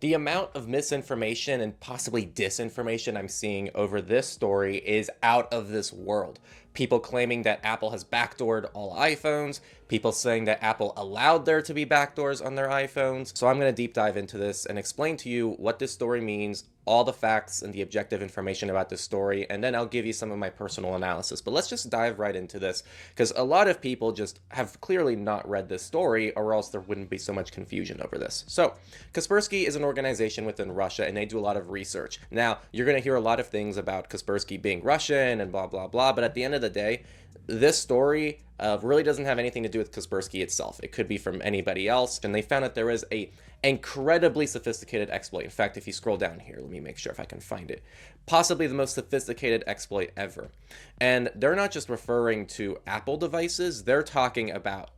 The amount of misinformation and possibly disinformation I'm seeing over this story is out of this world. People claiming that Apple has backdoored all iPhones, people saying that Apple allowed there to be backdoors on their iPhones. So I'm going to deep dive into this and explain to you what this story means, all the facts and the objective information about this story, and then I'll give you some of my personal analysis. But let's just dive right into this because a lot of people just have clearly not read this story, or else there wouldn't be so much confusion over this. So, Kaspersky is an organization within Russia and they do a lot of research. Now, you're going to hear a lot of things about Kaspersky being Russian and blah, blah, blah, but at the end of the day, this story uh, really doesn't have anything to do with Kaspersky itself. It could be from anybody else. And they found that there is a incredibly sophisticated exploit. In fact, if you scroll down here, let me make sure if I can find it. Possibly the most sophisticated exploit ever. And they're not just referring to Apple devices, they're talking about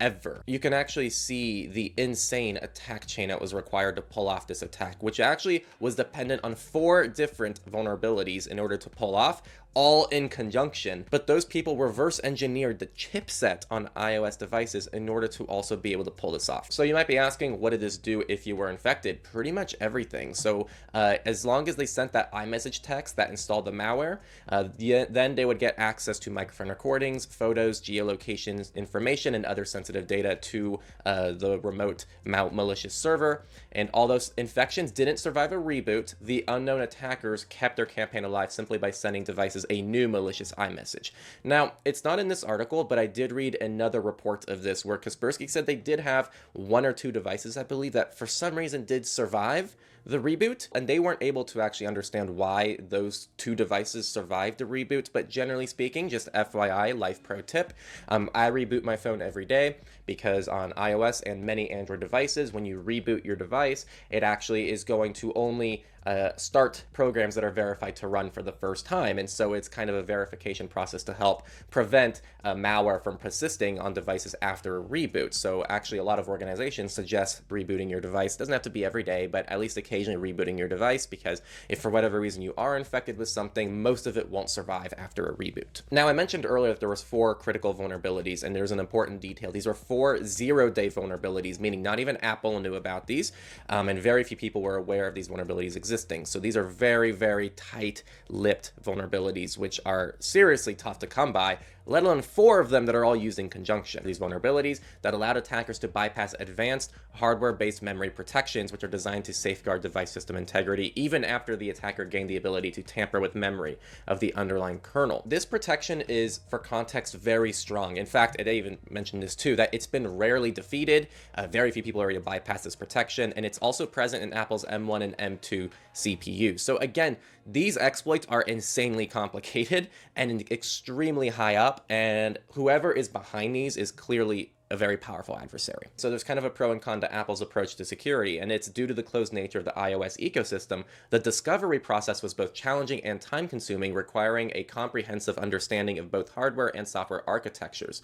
ever. You can actually see the insane attack chain that was required to pull off this attack, which actually was dependent on four different vulnerabilities in order to pull off, all in conjunction, but those people reverse engineered the chipset on iOS devices in order to also be able to pull this off. So you might be asking, what did this do if you were infected? Pretty much everything. So uh, as long as they sent that iMessage text that installed the malware, uh, the, then they would get access to microphone recordings, photos, geolocations, information, and other sensitive data to uh, the remote malicious server. And all those infections didn't survive a reboot. The unknown attackers kept their campaign alive simply by sending devices a new malicious iMessage. Now, it's not in this article, but I did read another report of this where Kaspersky said they did have one or two devices, I believe, that for some reason did survive the reboot, and they weren't able to actually understand why those two devices survived the reboot. But generally speaking, just FYI, life pro tip um, I reboot my phone every day because on iOS and many Android devices, when you reboot your device, it actually is going to only uh, start programs that are verified to run for the first time. And so it's kind of a verification process to help prevent uh, malware from persisting on devices after a reboot. So actually, a lot of organizations suggest rebooting your device. It doesn't have to be every day, but at least occasionally rebooting your device because if for whatever reason you are infected with something, most of it won't survive after a reboot. Now, I mentioned earlier that there was four critical vulnerabilities, and there's an important detail. These are four zero-day vulnerabilities, meaning not even Apple knew about these, um, and very few people were aware of these vulnerabilities existing existing. So these are very, very tight lipped vulnerabilities, which are seriously tough to come by let alone four of them that are all used in conjunction. These vulnerabilities that allowed attackers to bypass advanced hardware-based memory protections, which are designed to safeguard device system integrity, even after the attacker gained the ability to tamper with memory of the underlying kernel. This protection is, for context, very strong. In fact, I even mentioned this too, that it's been rarely defeated. Uh, very few people are able to bypass this protection, and it's also present in Apple's M1 and M2 CPUs. So again, these exploits are insanely complicated and extremely high up, and whoever is behind these is clearly a very powerful adversary. So there's kind of a pro and con to Apple's approach to security, and it's due to the closed nature of the iOS ecosystem. The discovery process was both challenging and time consuming, requiring a comprehensive understanding of both hardware and software architectures.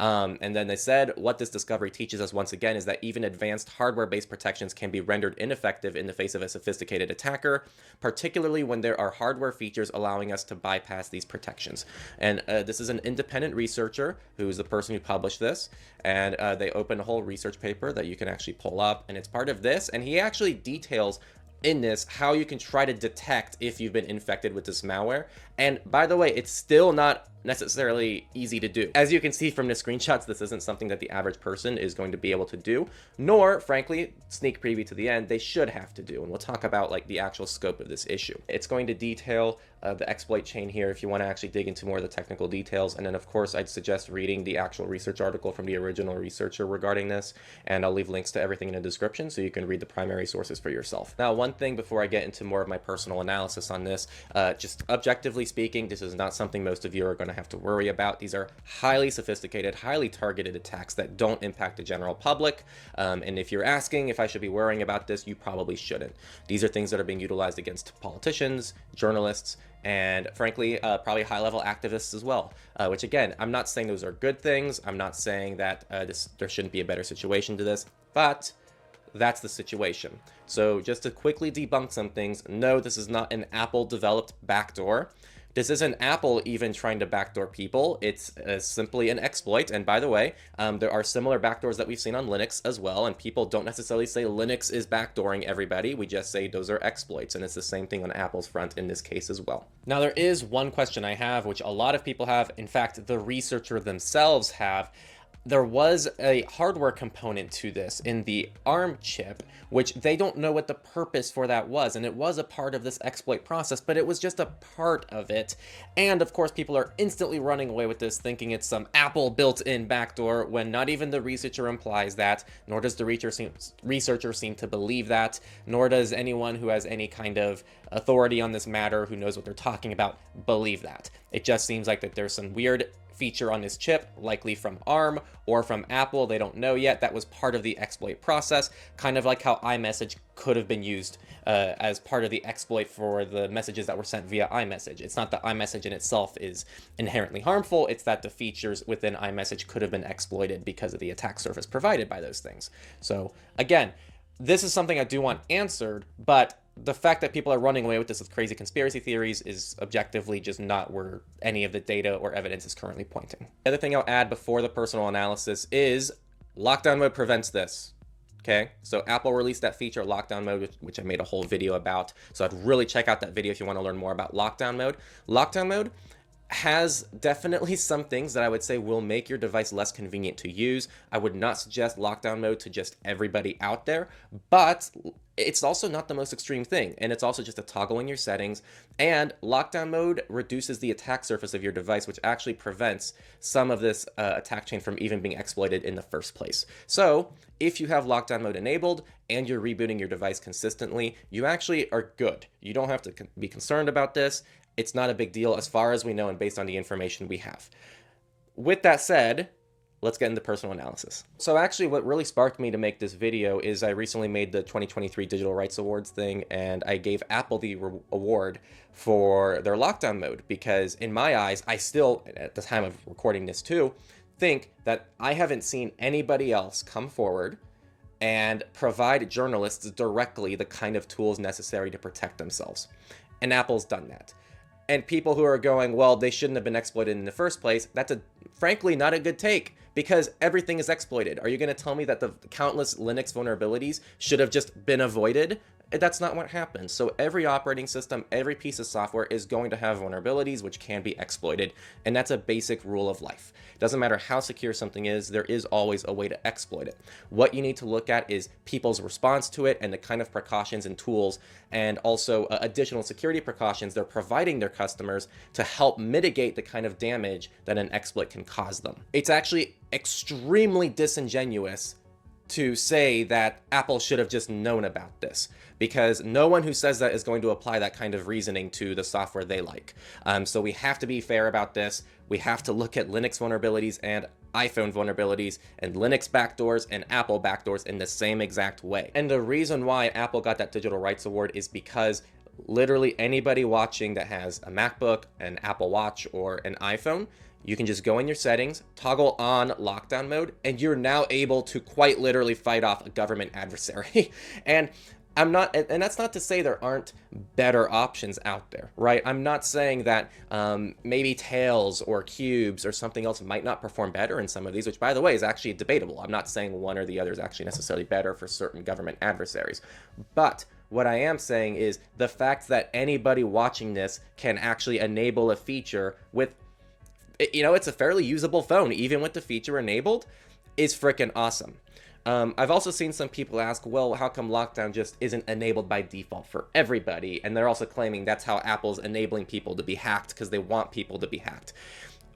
Um, and then they said what this discovery teaches us once again is that even advanced hardware based protections can be rendered ineffective in the face of a sophisticated attacker, particularly when there are hardware features allowing us to bypass these protections. And uh, this is an independent researcher who's the person who published this and uh, they open a whole research paper that you can actually pull up and it's part of this and he actually details in this how you can try to detect if you've been infected with this malware and by the way it's still not necessarily easy to do. As you can see from the screenshots, this isn't something that the average person is going to be able to do, nor, frankly, sneak preview to the end, they should have to do. And we'll talk about like the actual scope of this issue. It's going to detail uh, the exploit chain here if you want to actually dig into more of the technical details. And then, of course, I'd suggest reading the actual research article from the original researcher regarding this. And I'll leave links to everything in the description so you can read the primary sources for yourself. Now, one thing before I get into more of my personal analysis on this, uh, just objectively speaking, this is not something most of you are going to have to worry about. These are highly sophisticated, highly targeted attacks that don't impact the general public. Um, and if you're asking if I should be worrying about this, you probably shouldn't. These are things that are being utilized against politicians, journalists, and frankly, uh, probably high level activists as well. Uh, which again, I'm not saying those are good things. I'm not saying that uh, this there shouldn't be a better situation to this, but that's the situation. So just to quickly debunk some things, no, this is not an Apple developed backdoor. This isn't Apple even trying to backdoor people. It's uh, simply an exploit. And by the way, um, there are similar backdoors that we've seen on Linux as well. And people don't necessarily say Linux is backdooring everybody. We just say those are exploits. And it's the same thing on Apple's front in this case as well. Now, there is one question I have, which a lot of people have. In fact, the researcher themselves have there was a hardware component to this in the ARM chip, which they don't know what the purpose for that was. And it was a part of this exploit process, but it was just a part of it. And of course, people are instantly running away with this, thinking it's some Apple built in backdoor, when not even the researcher implies that, nor does the researcher seem to believe that, nor does anyone who has any kind of authority on this matter who knows what they're talking about believe that. It just seems like that there's some weird feature on this chip, likely from ARM or from Apple. They don't know yet. That was part of the exploit process, kind of like how iMessage could have been used uh, as part of the exploit for the messages that were sent via iMessage. It's not that iMessage in itself is inherently harmful, it's that the features within iMessage could have been exploited because of the attack surface provided by those things. So, again, this is something I do want answered, but the fact that people are running away with this with crazy conspiracy theories is objectively just not where any of the data or evidence is currently pointing. The other thing I'll add before the personal analysis is lockdown mode prevents this. Okay, so Apple released that feature, lockdown mode, which, I made a whole video about. So I'd really check out that video if you want to learn more about lockdown mode. Lockdown mode has definitely some things that I would say will make your device less convenient to use. I would not suggest lockdown mode to just everybody out there, but it's also not the most extreme thing. And it's also just a toggle in your settings. And lockdown mode reduces the attack surface of your device, which actually prevents some of this uh, attack chain from even being exploited in the first place. So if you have lockdown mode enabled and you're rebooting your device consistently, you actually are good. You don't have to be concerned about this it's not a big deal as far as we know and based on the information we have. With that said, let's get into personal analysis. So actually what really sparked me to make this video is I recently made the 2023 Digital Rights Awards thing and I gave Apple the award for their lockdown mode because in my eyes, I still, at the time of recording this too, think that I haven't seen anybody else come forward and provide journalists directly the kind of tools necessary to protect themselves. And Apple's done that and people who are going, well, they shouldn't have been exploited in the first place, that's a frankly not a good take because everything is exploited. Are you going to tell me that the countless Linux vulnerabilities should have just been avoided? that's not what happens. So every operating system, every piece of software is going to have vulnerabilities which can be exploited, and that's a basic rule of life. Doesn't matter how secure something is, there is always a way to exploit it. What you need to look at is people's response to it and the kind of precautions and tools and also uh, additional security precautions they're providing their customers to help mitigate the kind of damage that an exploit can cause them. It's actually extremely disingenuous to say that Apple should have just known about this because no one who says that is going to apply that kind of reasoning to the software they like. Um, so we have to be fair about this. We have to look at Linux vulnerabilities and iPhone vulnerabilities and Linux backdoors and Apple backdoors in the same exact way. And the reason why Apple got that Digital Rights Award is because literally anybody watching that has a MacBook, an Apple Watch, or an iPhone you can just go in your settings, toggle on lockdown mode, and you're now able to quite literally fight off a government adversary. and I'm not, and that's not to say there aren't better options out there, right? I'm not saying that um, maybe Tails or Qubes or something else might not perform better in some of these, which by the way is actually debatable. I'm not saying one or the other is actually necessarily better for certain government adversaries. But what I am saying is the fact that anybody watching this can actually enable a feature with you know, it's a fairly usable phone, even with the feature enabled, is freaking awesome. Um, I've also seen some people ask, well, how come lockdown just isn't enabled by default for everybody? And they're also claiming that's how Apple's enabling people to be hacked because they want people to be hacked.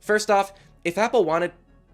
First off, if Apple wanted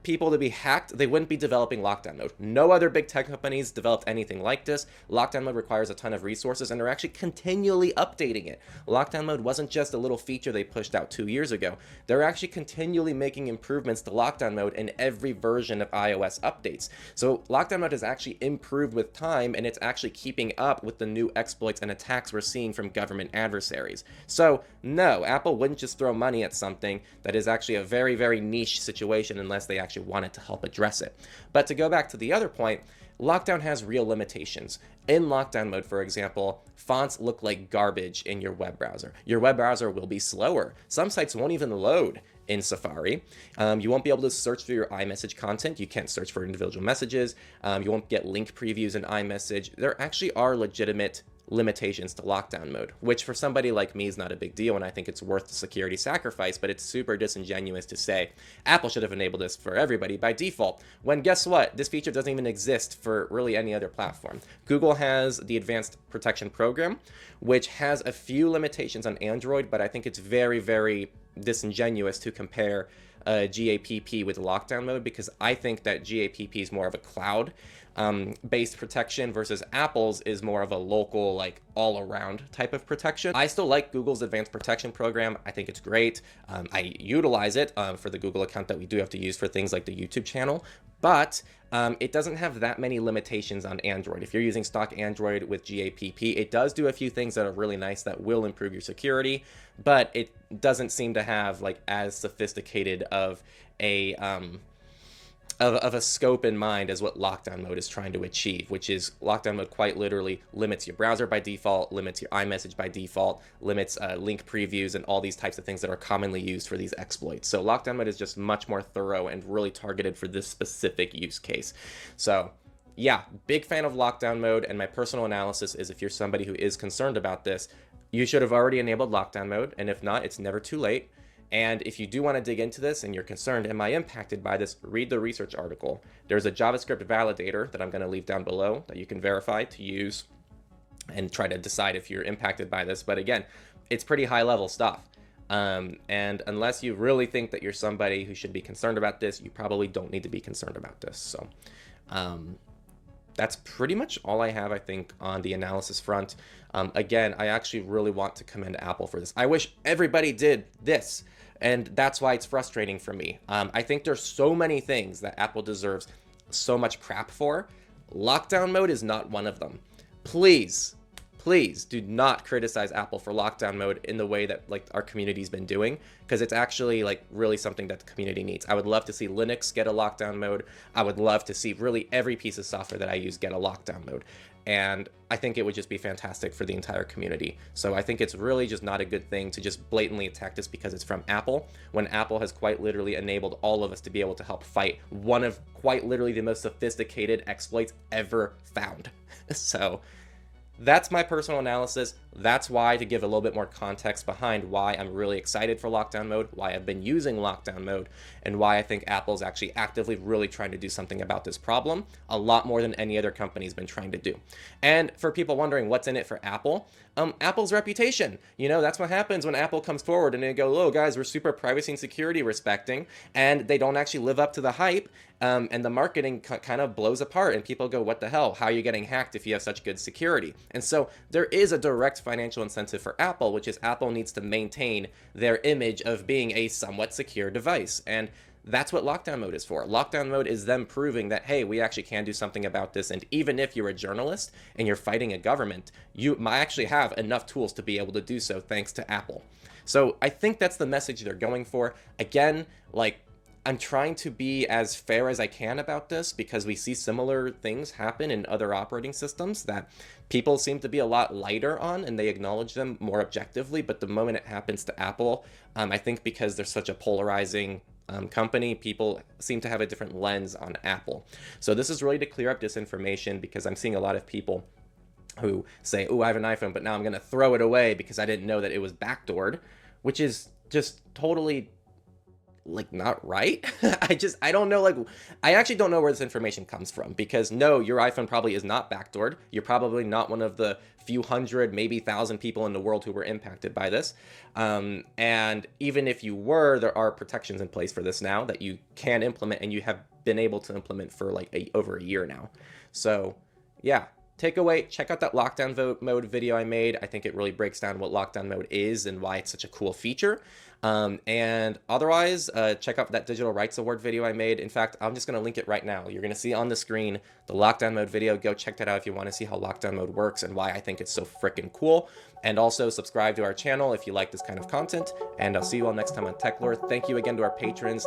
people to be hacked, they wouldn't be developing Lockdown Mode. No other big tech companies developed anything like this. Lockdown Mode requires a ton of resources, and they're actually continually updating it. Lockdown Mode wasn't just a little feature they pushed out two years ago. They're actually continually making improvements to Lockdown Mode in every version of iOS updates. So Lockdown Mode has actually improved with time, and it's actually keeping up with the new exploits and attacks we're seeing from government adversaries. So, no, Apple wouldn't just throw money at something that is actually a very, very niche situation unless they actually wanted to help address it. But to go back to the other point, Lockdown has real limitations. In lockdown mode, for example, fonts look like garbage in your web browser. Your web browser will be slower. Some sites won't even load in Safari. Um, you won't be able to search for your iMessage content. You can't search for individual messages. Um, you won't get link previews in iMessage. There actually are legitimate limitations to lockdown mode, which for somebody like me is not a big deal and I think it's worth the security sacrifice, but it's super disingenuous to say Apple should have enabled this for everybody by default, when guess what? This feature doesn't even exist for really any other platform. Google has the Advanced Protection Program, which has a few limitations on Android, but I think it's very, very disingenuous to compare uh, GAPP with lockdown mode because I think that GAPP is more of a cloud um, based protection versus Apple's is more of a local, like all around type of protection. I still like Google's advanced protection program. I think it's great. Um, I utilize it um, for the Google account that we do have to use for things like the YouTube channel, but um, it doesn't have that many limitations on Android. If you're using stock Android with GAPP, it does do a few things that are really nice that will improve your security, but it doesn't seem to have like as sophisticated of a um, of, of a scope in mind as what lockdown mode is trying to achieve, which is lockdown mode quite literally limits your browser by default, limits your iMessage by default, limits uh, link previews, and all these types of things that are commonly used for these exploits. So lockdown mode is just much more thorough and really targeted for this specific use case. So yeah, big fan of lockdown mode, and my personal analysis is if you're somebody who is concerned about this, you should have already enabled lockdown mode, and if not, it's never too late. And if you do want to dig into this and you're concerned, am I impacted by this? Read the research article. There's a JavaScript validator that I'm going to leave down below that you can verify to use and try to decide if you're impacted by this. But again, it's pretty high level stuff. Um, and unless you really think that you're somebody who should be concerned about this, you probably don't need to be concerned about this. So um, that's pretty much all I have, I think, on the analysis front. Um, again, I actually really want to commend Apple for this. I wish everybody did this and that's why it's frustrating for me. Um, I think there's so many things that Apple deserves so much crap for. Lockdown mode is not one of them. Please, please do not criticize Apple for lockdown mode in the way that like our community's been doing because it's actually like really something that the community needs. I would love to see Linux get a lockdown mode. I would love to see really every piece of software that I use get a lockdown mode and I think it would just be fantastic for the entire community. So I think it's really just not a good thing to just blatantly attack this because it's from Apple, when Apple has quite literally enabled all of us to be able to help fight one of quite literally the most sophisticated exploits ever found. so that's my personal analysis. That's why, to give a little bit more context behind why I'm really excited for lockdown mode, why I've been using lockdown mode, and why I think Apple's actually actively really trying to do something about this problem, a lot more than any other company's been trying to do. And for people wondering what's in it for Apple, um, Apple's reputation. You know, that's what happens when Apple comes forward and they go, oh, guys, we're super privacy and security respecting, and they don't actually live up to the hype, um, and the marketing kind of blows apart, and people go, what the hell? How are you getting hacked if you have such good security? And so there is a direct financial incentive for Apple, which is Apple needs to maintain their image of being a somewhat secure device. And that's what lockdown mode is for. Lockdown mode is them proving that, hey, we actually can do something about this. And even if you're a journalist and you're fighting a government, you might actually have enough tools to be able to do so thanks to Apple. So I think that's the message they're going for. Again, like I'm trying to be as fair as I can about this because we see similar things happen in other operating systems that people seem to be a lot lighter on and they acknowledge them more objectively. But the moment it happens to Apple, um, I think because they're such a polarizing um, company, people seem to have a different lens on Apple. So this is really to clear up disinformation because I'm seeing a lot of people who say, oh, I have an iPhone, but now I'm going to throw it away because I didn't know that it was backdoored, which is just totally like not right. I just I don't know like I actually don't know where this information comes from because no, your iPhone probably is not backdoored. You're probably not one of the few hundred, maybe thousand people in the world who were impacted by this. Um, and even if you were, there are protections in place for this now that you can implement and you have been able to implement for like a, over a year now. So yeah, takeaway check out that lockdown mode video i made i think it really breaks down what lockdown mode is and why it's such a cool feature um, and otherwise, uh, check out that Digital Rights Award video I made. In fact, I'm just going to link it right now. You're going to see on the screen the lockdown mode video. Go check that out if you want to see how lockdown mode works and why I think it's so freaking cool. And also subscribe to our channel if you like this kind of content. And I'll see you all next time on tech Techlore. Thank you again to our patrons.